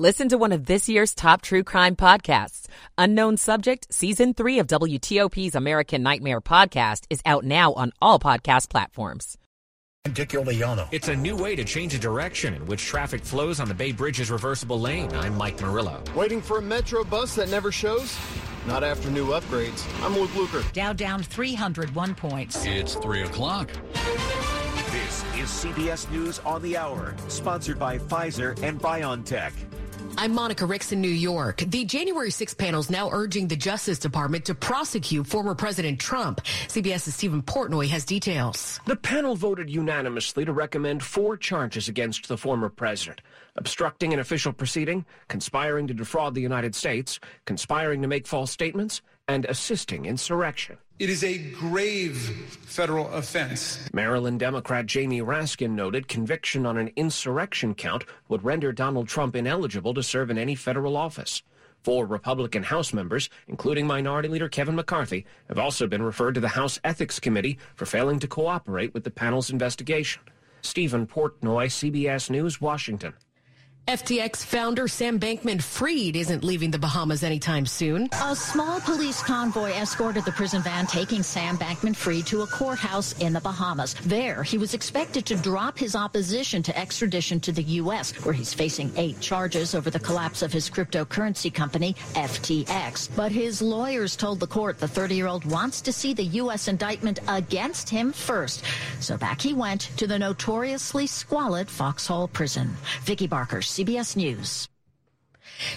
Listen to one of this year's top true crime podcasts. Unknown Subject, Season 3 of WTOP's American Nightmare podcast is out now on all podcast platforms. Dick Iuliano. It's a new way to change the direction in which traffic flows on the Bay Bridge's reversible lane. I'm Mike Murillo. Waiting for a Metro bus that never shows? Not after new upgrades. I'm Luke Lukert. Dow down 301 points. It's 3 o'clock. This is CBS News on the Hour, sponsored by Pfizer and BioNTech. I'm Monica Ricks in New York. The January 6 panel is now urging the Justice Department to prosecute former President Trump. CBS's Stephen Portnoy has details. The panel voted unanimously to recommend four charges against the former president obstructing an official proceeding, conspiring to defraud the United States, conspiring to make false statements, and assisting insurrection. It is a grave federal offense. Maryland Democrat Jamie Raskin noted conviction on an insurrection count would render Donald Trump ineligible to serve in any federal office. Four Republican House members, including Minority Leader Kevin McCarthy, have also been referred to the House Ethics Committee for failing to cooperate with the panel's investigation. Stephen Portnoy, CBS News, Washington. FTX founder Sam Bankman Fried isn't leaving the Bahamas anytime soon. A small police convoy escorted the prison van taking Sam Bankman Fried to a courthouse in the Bahamas. There, he was expected to drop his opposition to extradition to the U.S., where he's facing eight charges over the collapse of his cryptocurrency company, FTX. But his lawyers told the court the 30 year old wants to see the U.S. indictment against him first. So back he went to the notoriously squalid Fox Hill prison. Vicki Barker, CBS News.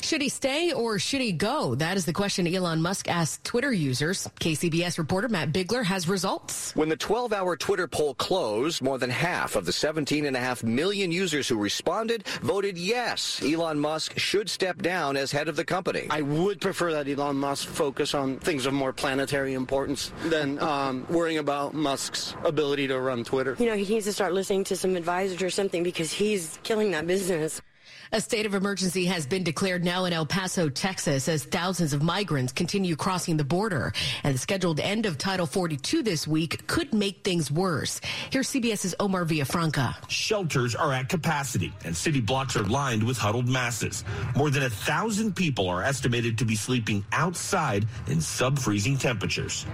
Should he stay or should he go? That is the question Elon Musk asked Twitter users. KCBS reporter Matt Bigler has results. When the 12 hour Twitter poll closed, more than half of the 17.5 million users who responded voted yes, Elon Musk should step down as head of the company. I would prefer that Elon Musk focus on things of more planetary importance than um, worrying about Musk's ability to run Twitter. You know, he needs to start listening to some advisors or something because he's killing that business. A state of emergency has been declared now in El Paso, Texas, as thousands of migrants continue crossing the border. And the scheduled end of Title 42 this week could make things worse. Here's CBS's Omar Villafranca. Shelters are at capacity, and city blocks are lined with huddled masses. More than a thousand people are estimated to be sleeping outside in sub-freezing temperatures.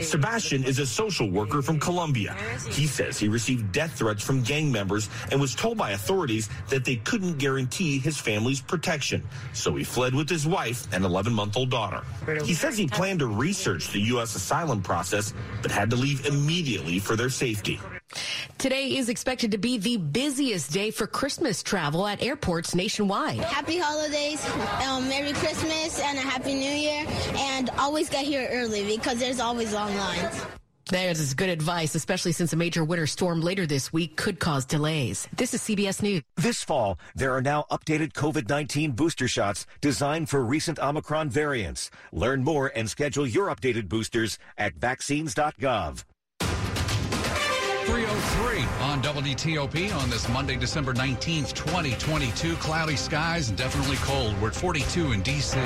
Sebastian is a social worker from Colombia. He says he received death threats from gang members and was told by authorities that they couldn't guarantee his family's protection. So he fled with his wife and 11 month old daughter. He says he planned to research the U.S. asylum process, but had to leave immediately for their safety. Today is expected to be the busiest day for Christmas travel at airports nationwide. Happy holidays, um, Merry Christmas, and a Happy New Year. And always get here early because there's always long lines. There's good advice, especially since a major winter storm later this week could cause delays. This is CBS News. This fall, there are now updated COVID 19 booster shots designed for recent Omicron variants. Learn more and schedule your updated boosters at vaccines.gov. 303 on WTOP on this Monday, December 19th, 2022. Cloudy skies and definitely cold. We're at 42 in D.C.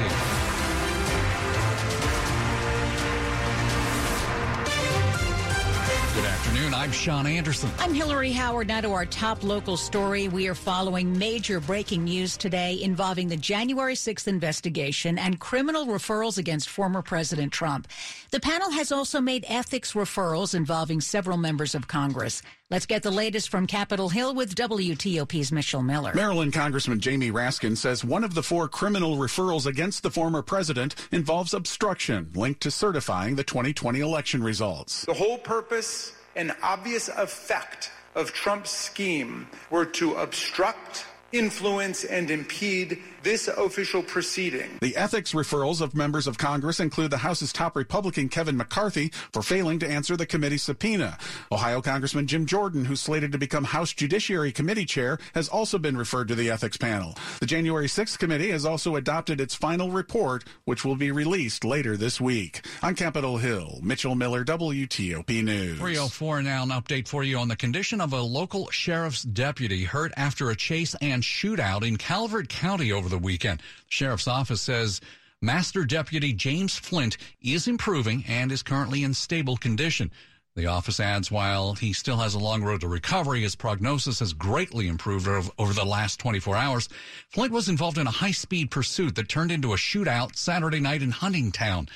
I'm Sean Anderson. I'm Hillary Howard. Now to our top local story. We are following major breaking news today involving the January 6th investigation and criminal referrals against former President Trump. The panel has also made ethics referrals involving several members of Congress. Let's get the latest from Capitol Hill with WTOP's Mitchell Miller. Maryland Congressman Jamie Raskin says one of the four criminal referrals against the former president involves obstruction linked to certifying the 2020 election results. The whole purpose and obvious effect of Trump's scheme were to obstruct, influence, and impede this official proceeding. The ethics referrals of members of Congress include the House's top Republican Kevin McCarthy for failing to answer the committee's subpoena. Ohio Congressman Jim Jordan, who's slated to become House Judiciary Committee chair, has also been referred to the ethics panel. The January 6th committee has also adopted its final report, which will be released later this week. On Capitol Hill, Mitchell Miller, WTOP News. 304 now an update for you on the condition of a local sheriff's deputy hurt after a chase and shootout in Calvert County over the weekend. Sheriff's office says Master Deputy James Flint is improving and is currently in stable condition. The office adds while he still has a long road to recovery, his prognosis has greatly improved over the last 24 hours. Flint was involved in a high speed pursuit that turned into a shootout Saturday night in Huntingtown.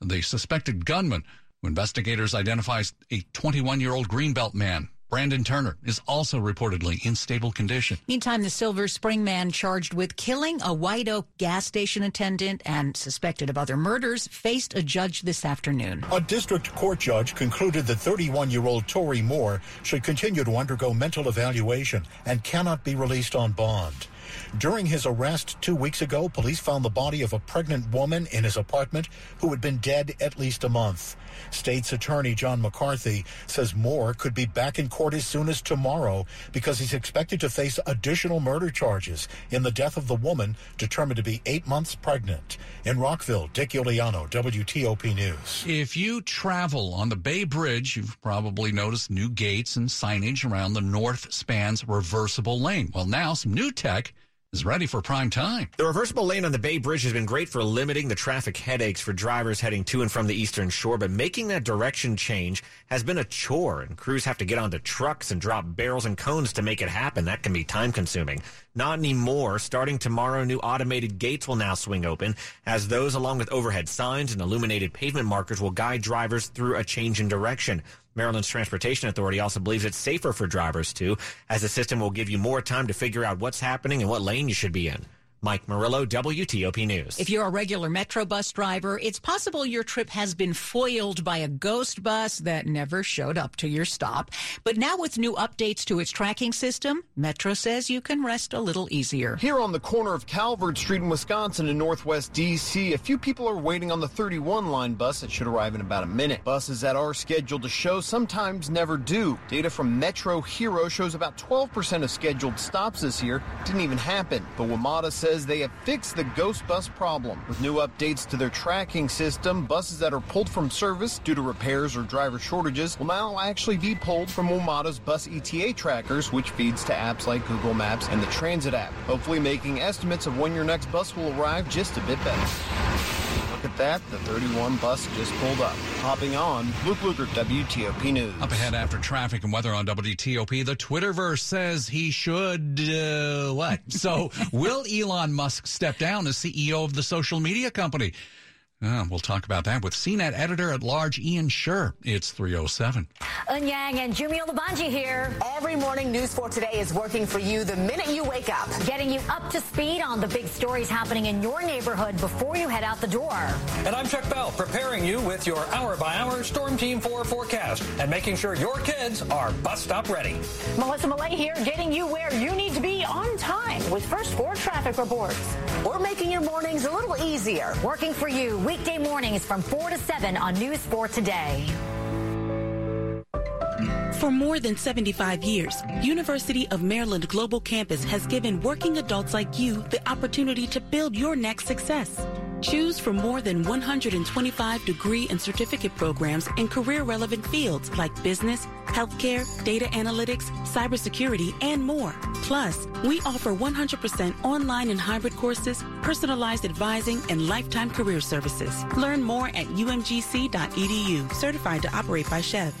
The suspected gunman, who investigators identify as a 21 year old Greenbelt man, Brandon Turner is also reportedly in stable condition. Meantime, the Silver Spring man charged with killing a White Oak gas station attendant and suspected of other murders faced a judge this afternoon. A district court judge concluded that 31 year old Tori Moore should continue to undergo mental evaluation and cannot be released on bond. During his arrest two weeks ago, police found the body of a pregnant woman in his apartment who had been dead at least a month. State's Attorney John McCarthy says Moore could be back in court as soon as tomorrow because he's expected to face additional murder charges in the death of the woman determined to be eight months pregnant. In Rockville, Dick Iuliano, WTOP News. If you travel on the Bay Bridge, you've probably noticed new gates and signage around the north span's reversible lane. Well, now some new tech is ready for prime time. The reversible lane on the Bay Bridge has been great for limiting the traffic headaches for drivers heading to and from the eastern shore, but making that direction change has been a chore, and crews have to get onto trucks and drop barrels and cones to make it happen. That can be time consuming. Not anymore. Starting tomorrow, new automated gates will now swing open, as those, along with overhead signs and illuminated pavement markers, will guide drivers through a change in direction. Maryland's Transportation Authority also believes it's safer for drivers too, as the system will give you more time to figure out what's happening and what lane you should be in. Mike Murillo, WTOP News. If you're a regular Metro bus driver, it's possible your trip has been foiled by a ghost bus that never showed up to your stop. But now with new updates to its tracking system, Metro says you can rest a little easier. Here on the corner of Calvert Street in Wisconsin and Northwest D.C., a few people are waiting on the 31 line bus that should arrive in about a minute. Buses that are scheduled to show sometimes never do. Data from Metro Hero shows about 12% of scheduled stops this year didn't even happen. But WMATA says says they have fixed the ghost bus problem. With new updates to their tracking system, buses that are pulled from service due to repairs or driver shortages will now actually be pulled from WMATA's bus ETA trackers, which feeds to apps like Google Maps and the Transit app, hopefully making estimates of when your next bus will arrive just a bit better. That, the 31 bus just pulled up. Hopping on, Luke Lukert, WTOP News. Up ahead after traffic and weather on WTOP, the Twitterverse says he should, uh, what? So, will Elon Musk step down as CEO of the social media company? Uh, we'll talk about that with CNET editor at large Ian Sherr. It's 307. Eun Yang and Jummy Olabanji here. Every morning, News 4 Today is working for you the minute you wake up, getting you up to speed on the big stories happening in your neighborhood before you head out the door. And I'm Chuck Bell, preparing you with your hour by hour Storm Team 4 forecast and making sure your kids are bus stop ready. Melissa Mollet here, getting you where you need to be on time with First 4 traffic reports. We're making your mornings a little easier, working for you weekday mornings from 4 to 7 on News 4 Today. For more than 75 years, University of Maryland Global Campus has given working adults like you the opportunity to build your next success. Choose from more than 125 degree and certificate programs in career relevant fields like business, healthcare, data analytics, cybersecurity, and more. Plus, we offer 100% online and hybrid courses, personalized advising, and lifetime career services. Learn more at umgc.edu, certified to operate by SCHEV.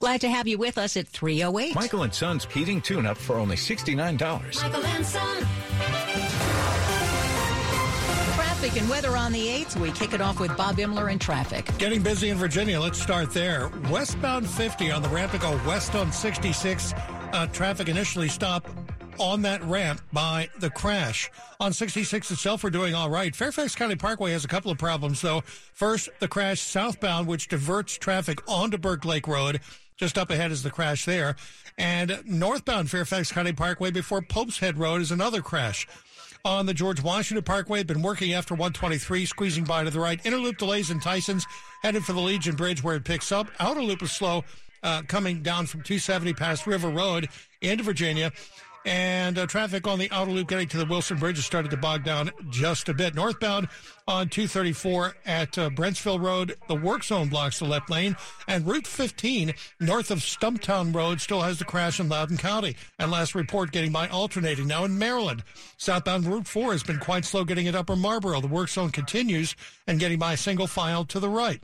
Glad to have you with us at 308. Michael and Son's heating tune up for only $69. Michael and Son. Traffic and weather on the 8th. We kick it off with Bob Imler and traffic. Getting busy in Virginia. Let's start there. Westbound 50 on the ramp to go west on 66. Uh, traffic initially stopped on that ramp by the crash. On 66 itself, we're doing all right. Fairfax County Parkway has a couple of problems, though. First, the crash southbound, which diverts traffic onto Burke Lake Road. Just up ahead is the crash there. And northbound Fairfax County Parkway before Pope's Head Road is another crash on the George Washington Parkway. Been working after 123, squeezing by to the right. Inner loop delays in Tyson's, headed for the Legion Bridge where it picks up. Outer loop is slow, uh, coming down from 270 past River Road into Virginia. And uh, traffic on the outer loop getting to the Wilson Bridge has started to bog down just a bit. Northbound on 234 at uh, Brentsville Road, the work zone blocks the left lane. And Route 15 north of Stumptown Road still has the crash in Loudoun County. And last report getting by alternating now in Maryland. Southbound Route 4 has been quite slow getting at Upper Marlboro. The work zone continues and getting by single file to the right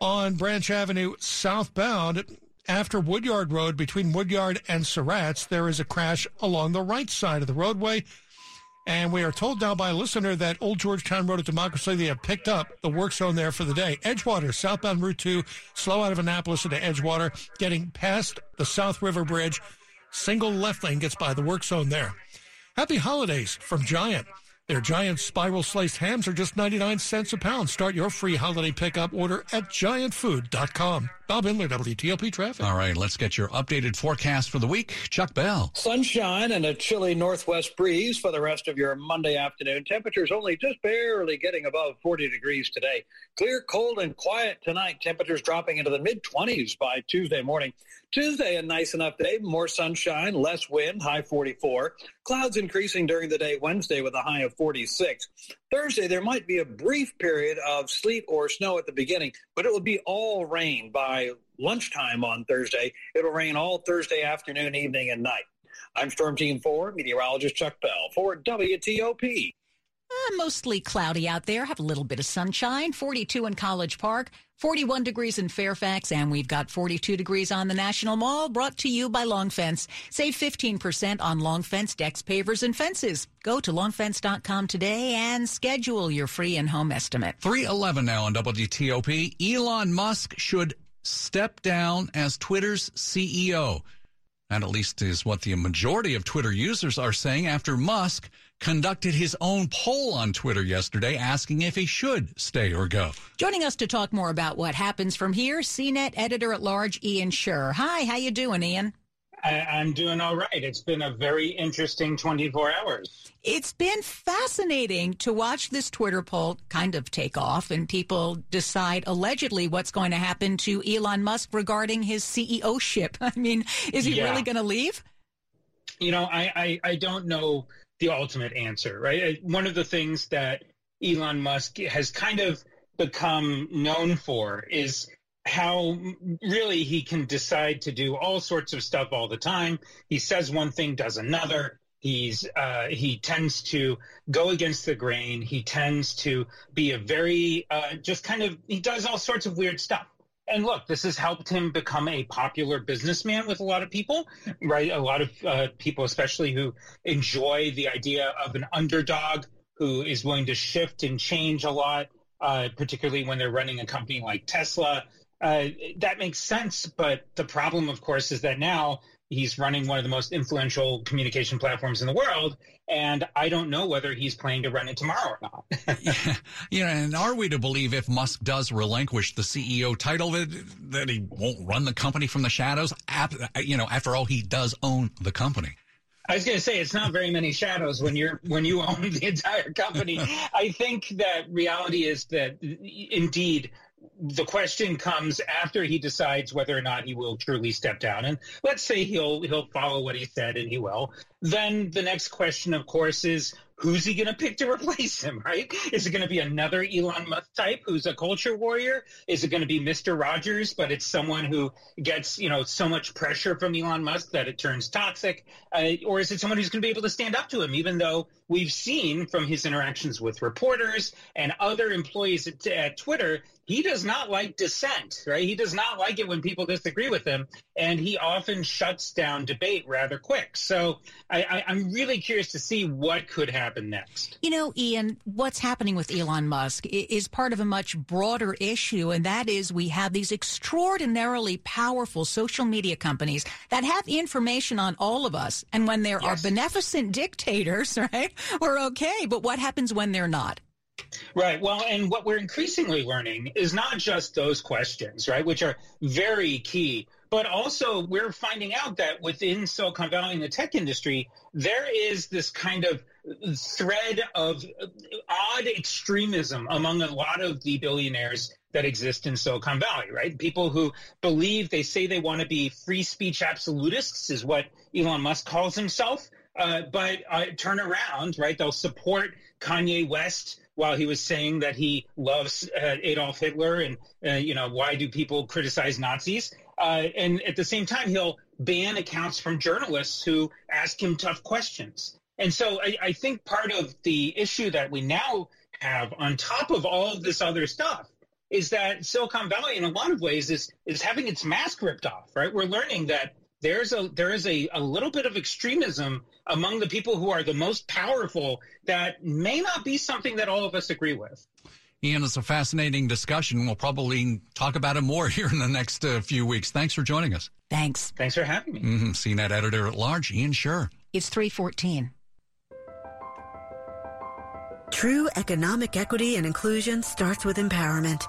on Branch Avenue southbound. After Woodyard Road between Woodyard and Surratt's, there is a crash along the right side of the roadway. And we are told now by a listener that Old Georgetown Road at Democracy, they have picked up the work zone there for the day. Edgewater, southbound Route 2, slow out of Annapolis into Edgewater, getting past the South River Bridge. Single left lane gets by the work zone there. Happy holidays from Giant. Their giant spiral sliced hams are just 99 cents a pound. Start your free holiday pickup order at giantfood.com. Bob Imler, WTOP Traffic. All right, let's get your updated forecast for the week. Chuck Bell. Sunshine and a chilly northwest breeze for the rest of your Monday afternoon. Temperatures only just barely getting above 40 degrees today. Clear, cold, and quiet tonight. Temperatures dropping into the mid 20s by Tuesday morning. Tuesday, a nice enough day, more sunshine, less wind, high 44. Clouds increasing during the day Wednesday with a high of 46. Thursday, there might be a brief period of sleet or snow at the beginning, but it will be all rain by lunchtime on Thursday. It'll rain all Thursday afternoon, evening, and night. I'm Storm Team 4, meteorologist Chuck Bell for WTOP. Uh, mostly cloudy out there. Have a little bit of sunshine. 42 in College Park, 41 degrees in Fairfax, and we've got 42 degrees on the National Mall. Brought to you by Long Fence. Save 15% on Long Fence decks, pavers, and fences. Go to longfence.com today and schedule your free in-home estimate. 311 now on WTOP. Elon Musk should step down as Twitter's CEO. That at least is what the majority of Twitter users are saying after Musk conducted his own poll on Twitter yesterday asking if he should stay or go. Joining us to talk more about what happens from here, CNET editor at large Ian Sherr. Hi, how you doing, Ian? I, am doing all right. It's been a very interesting 24 hours. It's been fascinating to watch this Twitter poll kind of take off and people decide allegedly what's going to happen to Elon Musk regarding his CEO ship. I mean, is he yeah. really going to leave? You know, I, I, I don't know the ultimate answer, right? One of the things that Elon Musk has kind of become known for is how really he can decide to do all sorts of stuff all the time. He says one thing, does another. He's uh, he tends to go against the grain. He tends to be a very uh, just kind of he does all sorts of weird stuff. And look, this has helped him become a popular businessman with a lot of people, right? A lot of uh, people, especially who enjoy the idea of an underdog who is willing to shift and change a lot, uh, particularly when they're running a company like Tesla uh, that makes sense. But the problem, of course, is that now he's running one of the most influential communication platforms in the world. And I don't know whether he's planning to run it tomorrow or not. yeah, yeah, and are we to believe if Musk does relinquish the CEO title that that he won't run the company from the shadows? You know, after all, he does own the company. I was going to say it's not very many shadows when you're when you own the entire company. I think that reality is that indeed the question comes after he decides whether or not he will truly step down. And let's say he'll he'll follow what he said and he will. Then the next question, of course, is who's he going to pick to replace him, right? Is it going to be another Elon Musk type who's a culture warrior? Is it going to be Mr. Rogers, but it's someone who gets, you know, so much pressure from Elon Musk that it turns toxic? Uh, or is it someone who's going to be able to stand up to him, even though we've seen from his interactions with reporters and other employees at, at Twitter he does not like dissent, right? He does not like it when people disagree with him, and he often shuts down debate rather quick. So I, am really curious to see what could happen next. You know, Ian, what's happening with Elon Musk is part of a much broader issue, and that is we have these extraordinarily powerful social media companies that have information on all of us, and when there yes. are beneficent dictators, right, we're okay. But what happens when they're not? Right. Well, and what we're increasingly learning is not just those questions, right, which are very key, but also we're finding out that within Silicon Valley and the tech industry, there is this kind of thread of odd extremism among a lot of the billionaires that exist in Silicon Valley, right? People who believe they say they want to be free speech absolutists is what Elon Musk calls himself. Uh, but uh, turn around, right? They'll support Kanye West while he was saying that he loves uh, Adolf Hitler and, uh, you know, why do people criticize Nazis? Uh, and at the same time, he'll ban accounts from journalists who ask him tough questions. And so I, I think part of the issue that we now have on top of all of this other stuff is that Silicon Valley, in a lot of ways, is is having its mask ripped off. Right? We're learning that there's a there is a, a little bit of extremism among the people who are the most powerful that may not be something that all of us agree with. Ian, it's a fascinating discussion. We'll probably talk about it more here in the next uh, few weeks. Thanks for joining us. Thanks. Thanks for having me. Mm-hmm. CNET editor at large, Ian Sherr. It's 314. True economic equity and inclusion starts with empowerment.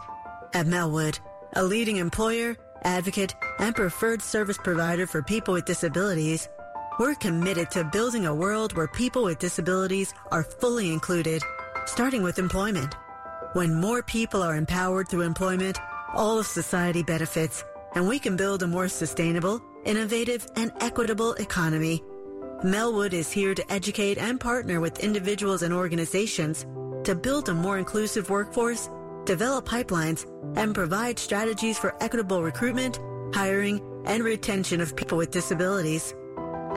At Melwood, a leading employer, advocate, and preferred service provider for people with disabilities, we're committed to building a world where people with disabilities are fully included, starting with employment. When more people are empowered through employment, all of society benefits, and we can build a more sustainable, innovative, and equitable economy. Melwood is here to educate and partner with individuals and organizations to build a more inclusive workforce, develop pipelines, and provide strategies for equitable recruitment, hiring, and retention of people with disabilities.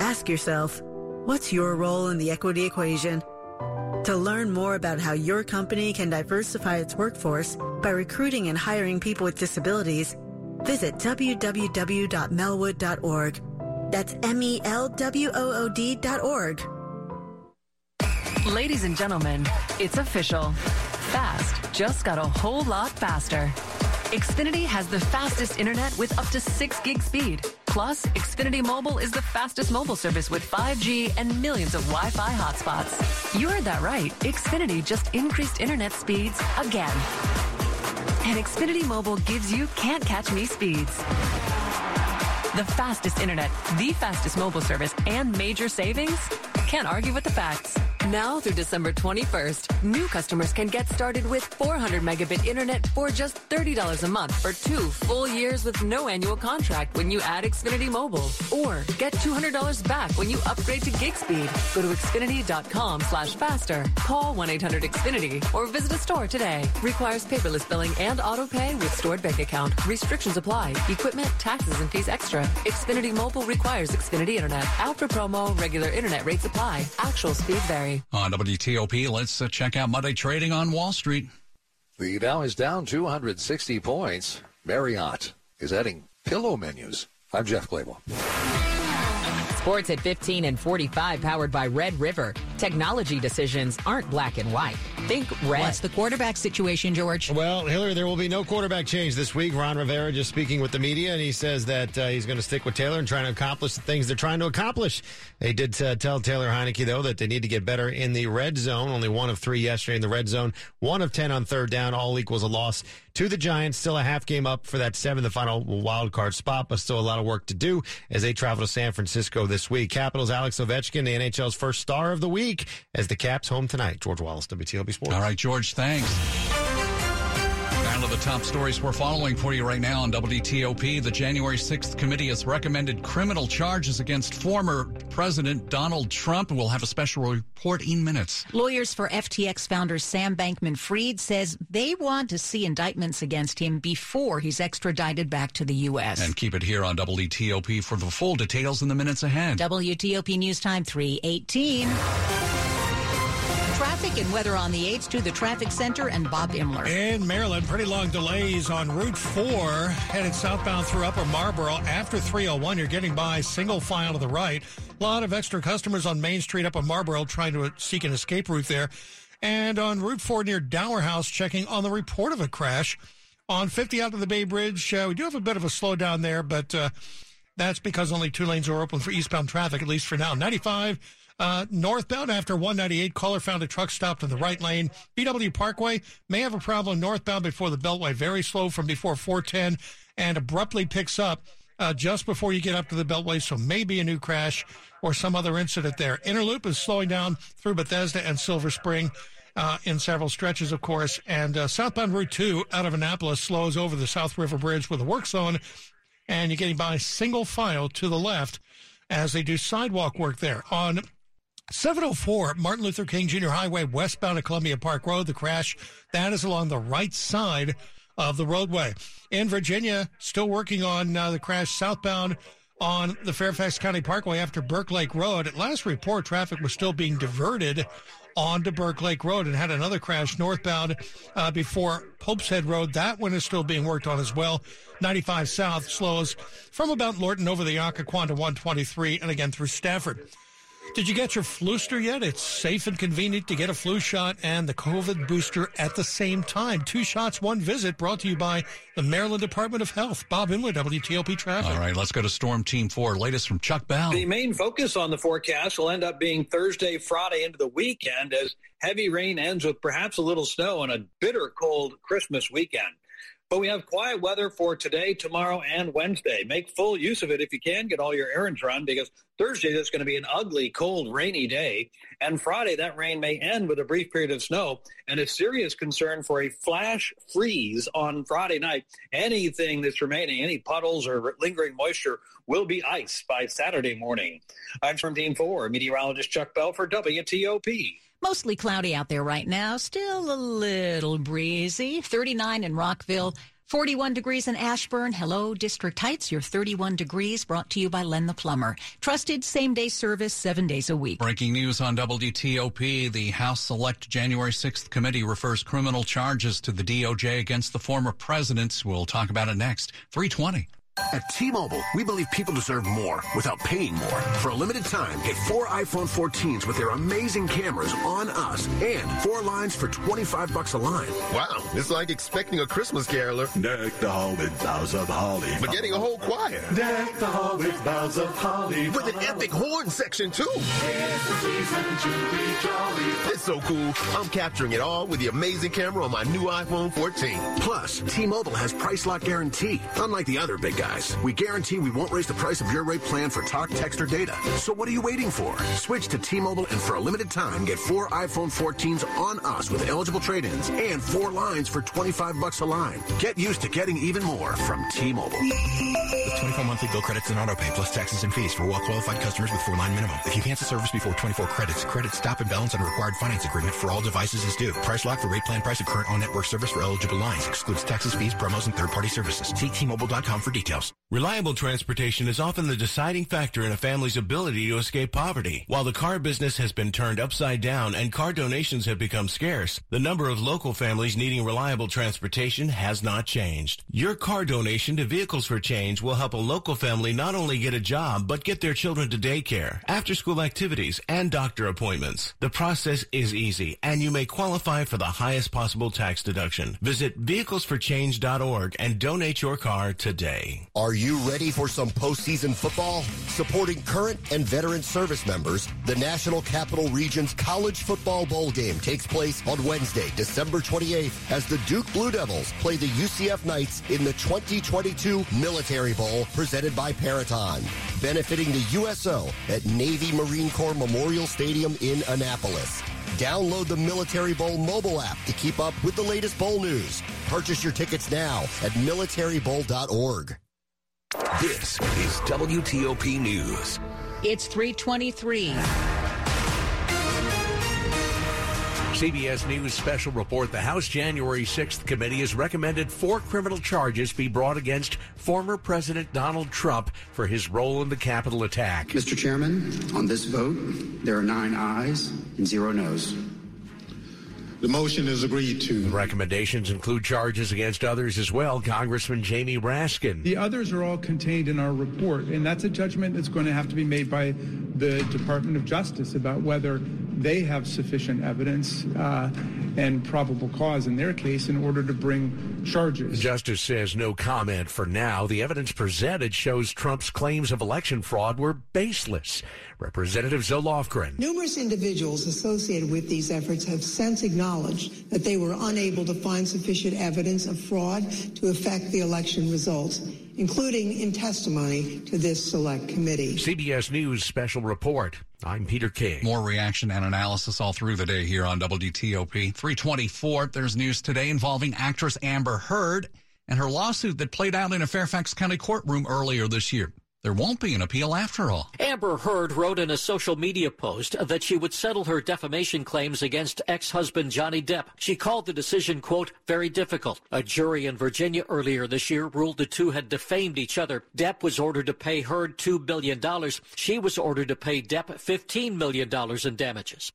Ask yourself, what's your role in the equity equation? To learn more about how your company can diversify its workforce by recruiting and hiring people with disabilities, visit www.melwood.org. That's M-E-L-W-O-O-D dot. Ladies and gentlemen, it's official. Fast just got a whole lot faster. Xfinity has the fastest internet with up to 6 gig speed. Plus, Xfinity Mobile is the fastest mobile service with 5G and millions of Wi-Fi hotspots. You heard that right. Xfinity just increased internet speeds again. And Xfinity Mobile gives you can't catch me speeds. The fastest internet, the fastest mobile service, and major savings? Can't argue with the facts. Now through December 21st, new customers can get started with 400 megabit internet for just $30 a month for two full years with no annual contract when you add Xfinity Mobile. Or get $200 back when you upgrade to gig speed. Go to Xfinity.com slash faster. Call 1-800-XFINITY or visit a store today. Requires paperless billing and auto pay with stored bank account. Restrictions apply. Equipment, taxes, and fees extra. Xfinity Mobile requires Xfinity Internet. After promo, regular internet rates apply. Actual speeds vary. On WTOP, let's uh, check out Monday trading on Wall Street. The Dow is down 260 points. Marriott is adding pillow menus. I'm Jeff Clabaugh. Sports at 15 and 45, powered by Red River. Technology decisions aren't black and white. Think red. What's the quarterback situation, George? Well, Hillary, there will be no quarterback change this week. Ron Rivera just speaking with the media, and he says that uh, he's going to stick with Taylor and trying to accomplish the things they're trying to accomplish. They did uh, tell Taylor Heinicke, though, that they need to get better in the red zone. Only one of three yesterday in the red zone, one of 10 on third down, all equals a loss to the Giants. Still a half game up for that seventh the final wild card spot, but still a lot of work to do as they travel to San Francisco this week. Capitals Alex Ovechkin, the NHL's first star of the week, as the Caps home tonight. George Wallace, WTOP Sports. All right, George, thanks. Down to the top stories we're following for you right now on WTOP. The January 6th committee has recommended criminal charges against former President Donald Trump. We'll have a special report in minutes. Lawyers for FTX founder Sam Bankman Fried says they want to see indictments against him before he's extradited back to the U.S. And keep it here on WTOP for the full details in the minutes ahead. WTOP News Time 318. Traffic and weather on the 8th to the traffic center and Bob Imler. In Maryland, pretty long delays on Route 4 headed southbound through Upper Marlboro. After 301, you're getting by single file to the right. A lot of extra customers on Main Street up in Marlboro trying to seek an escape route there. And on Route 4 near Dower House, checking on the report of a crash. On 50 out of the Bay Bridge, uh, we do have a bit of a slowdown there, but uh, that's because only two lanes are open for eastbound traffic, at least for now. 95 uh, northbound after 198, caller found a truck stopped in the right lane. BW Parkway may have a problem northbound before the Beltway. Very slow from before 410 and abruptly picks up uh, just before you get up to the Beltway. So maybe a new crash or some other incident there. Inner Loop is slowing down through Bethesda and Silver Spring. Uh, in several stretches, of course, and uh, southbound Route 2 out of Annapolis slows over the South River Bridge with a work zone, and you're getting by single file to the left as they do sidewalk work there. On 704 Martin Luther King Jr. Highway westbound at Columbia Park Road. The crash that is along the right side of the roadway. In Virginia, still working on uh, the crash southbound on the Fairfax County Parkway after Burke Lake Road. At last report, traffic was still being diverted onto Burke Lake Road and had another crash northbound uh, before Pope's Head Road. That one is still being worked on as well. 95 South slows from about Lorton over the Occoquan to 123 and again through Stafford. Did you get your flooster yet? It's safe and convenient to get a flu shot and the COVID booster at the same time. Two shots, one visit brought to you by the Maryland Department of Health. Bob Imler, WTOP Traffic. All right, let's go to Storm Team 4. Latest from Chuck Bell. The main focus on the forecast will end up being Thursday, Friday into the weekend as heavy rain ends with perhaps a little snow and a bitter cold Christmas weekend. But we have quiet weather for today, tomorrow, and Wednesday. Make full use of it if you can. Get all your errands run because Thursday is going to be an ugly, cold, rainy day. And Friday, that rain may end with a brief period of snow and a serious concern for a flash freeze on Friday night. Anything that's remaining, any puddles or lingering moisture, will be ice by Saturday morning. I'm Storm Team 4, meteorologist Chuck Bell for WTOP. Mostly cloudy out there right now. Still a little breezy. 39 in Rockville. 41 degrees in Ashburn. Hello, District Heights. Your 31 degrees brought to you by Len the Plumber. Trusted same day service seven days a week. Breaking news on WTOP. The House Select January 6th committee refers criminal charges to the DOJ against the former presidents. We'll talk about it next. 320. At T-Mobile, we believe people deserve more without paying more. For a limited time, get four iPhone 14s with their amazing cameras on us and four lines for 25 bucks a line. Wow, it's like expecting a Christmas caroler. Deck the hall with boughs of holly. But getting a whole choir. Deck the hall with boughs of holly. With an epic horn section, too. It's the season to be jolly. It's so cool. I'm capturing it all with the amazing camera on my new iPhone 14. Plus, T-Mobile has price lock guarantee, unlike the other big guys guys. We guarantee we won't raise the price of your rate plan for talk, text, or data. So what are you waiting for? Switch to T-Mobile and for a limited time, get four iPhone 14s on us with eligible trade-ins and four lines for 25 bucks a line. Get used to getting even more from T-Mobile. With 24 monthly bill credits and auto pay plus taxes and fees for well-qualified customers with four-line minimum. If you cancel service before 24 credits, credit stop and balance on required finance agreement for all devices is due. Price lock for rate plan price of current on-network service for eligible lines. Excludes taxes, fees, promos, and third-party services. See T-Mobile.com for details. Reliable transportation is often the deciding factor in a family's ability to escape poverty. While the car business has been turned upside down and car donations have become scarce, the number of local families needing reliable transportation has not changed. Your car donation to Vehicles for Change will help a local family not only get a job, but get their children to daycare, after school activities, and doctor appointments. The process is easy, and you may qualify for the highest possible tax deduction. Visit vehiclesforchange.org and donate your car today. Are you ready for some postseason football? Supporting current and veteran service members, the National Capital Region's College Football Bowl game takes place on Wednesday, December 28th as the Duke Blue Devils play the UCF Knights in the 2022 Military Bowl presented by Peraton, benefiting the USO at Navy Marine Corps Memorial Stadium in Annapolis. Download the Military Bowl mobile app to keep up with the latest bowl news. Purchase your tickets now at militarybowl.org. This is WTOP News. It's 323. CBS News special report the House January 6th committee has recommended four criminal charges be brought against former President Donald Trump for his role in the Capitol attack. Mr. Chairman, on this vote, there are nine ayes and zero noes. The motion is agreed to. The recommendations include charges against others as well. Congressman Jamie Raskin. The others are all contained in our report, and that's a judgment that's going to have to be made by the Department of Justice about whether they have sufficient evidence uh, and probable cause in their case in order to bring charges. Justice says no comment for now. The evidence presented shows Trump's claims of election fraud were baseless. Representative Zoe Lofgren. Numerous individuals associated with these efforts have since acknowledged that they were unable to find sufficient evidence of fraud to affect the election results, including in testimony to this select committee. CBS News special report. I'm Peter King. More reaction and analysis all through the day here on WTOP. 324, there's news today involving actress Amber Heard and her lawsuit that played out in a Fairfax County courtroom earlier this year. There won't be an appeal after all. Amber Heard wrote in a social media post that she would settle her defamation claims against ex-husband Johnny Depp. She called the decision, quote, very difficult. A jury in Virginia earlier this year ruled the two had defamed each other. Depp was ordered to pay Heard $2 billion. She was ordered to pay Depp $15 million in damages.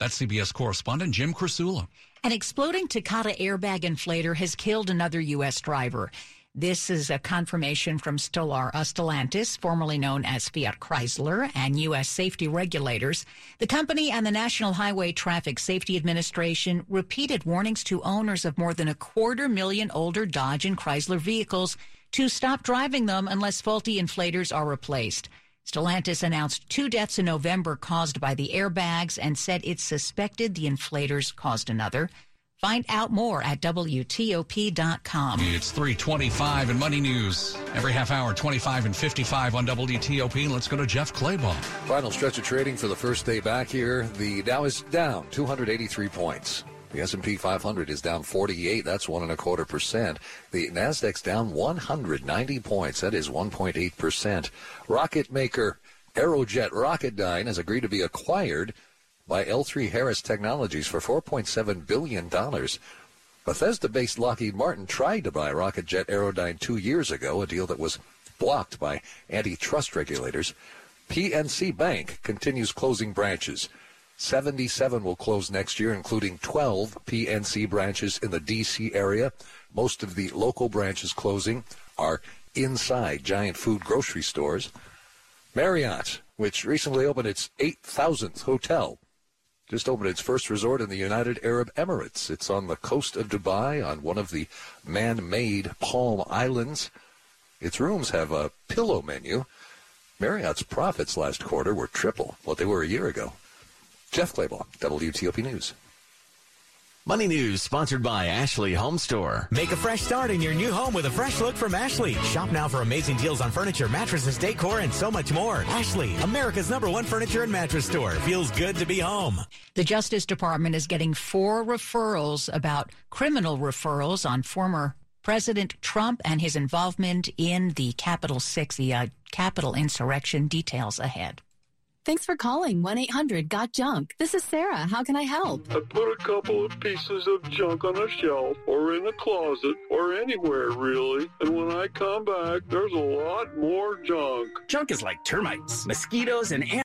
That's CBS correspondent Jim Krasula. An exploding Takata airbag inflator has killed another U.S. driver. This is a confirmation from Stellar, uh, Stellantis, formerly known as Fiat Chrysler, and U.S. safety regulators. The company and the National Highway Traffic Safety Administration repeated warnings to owners of more than a quarter million older Dodge and Chrysler vehicles to stop driving them unless faulty inflators are replaced. Stellantis announced two deaths in November caused by the airbags and said it suspected the inflators caused another. Find out more at WTOP.com. It's 325 in Money News. Every half hour, 25 and 55 on WTOP. Let's go to Jeff Clabaugh. Final stretch of trading for the first day back here. The Dow is down 283 points. The S&P 500 is down 48. That's one and a quarter percent. The Nasdaq's down 190 points. That is 1.8 percent. Rocket maker Aerojet Rocketdyne has agreed to be acquired by L3 Harris Technologies for $4.7 billion. Bethesda based Lockheed Martin tried to buy Rocketjet Aerodyne two years ago, a deal that was blocked by antitrust regulators. PNC Bank continues closing branches. 77 will close next year, including 12 PNC branches in the D.C. area. Most of the local branches closing are inside giant food grocery stores. Marriott, which recently opened its 8,000th hotel, just opened its first resort in the United Arab Emirates. It's on the coast of Dubai on one of the man-made Palm Islands. Its rooms have a pillow menu. Marriott's profits last quarter were triple what they were a year ago. Jeff Clabaugh, WTOP News. Money News sponsored by Ashley Home Store. Make a fresh start in your new home with a fresh look from Ashley. Shop now for amazing deals on furniture, mattresses, decor, and so much more. Ashley, America's number one furniture and mattress store. Feels good to be home. The Justice Department is getting four referrals about criminal referrals on former President Trump and his involvement in the Capitol 6, the uh, Capitol insurrection. Details ahead. Thanks for calling 1 800 Got Junk. This is Sarah. How can I help? I put a couple of pieces of junk on a shelf or in a closet or anywhere, really. And when I come back, there's a lot more junk. Junk is like termites, mosquitoes, and ants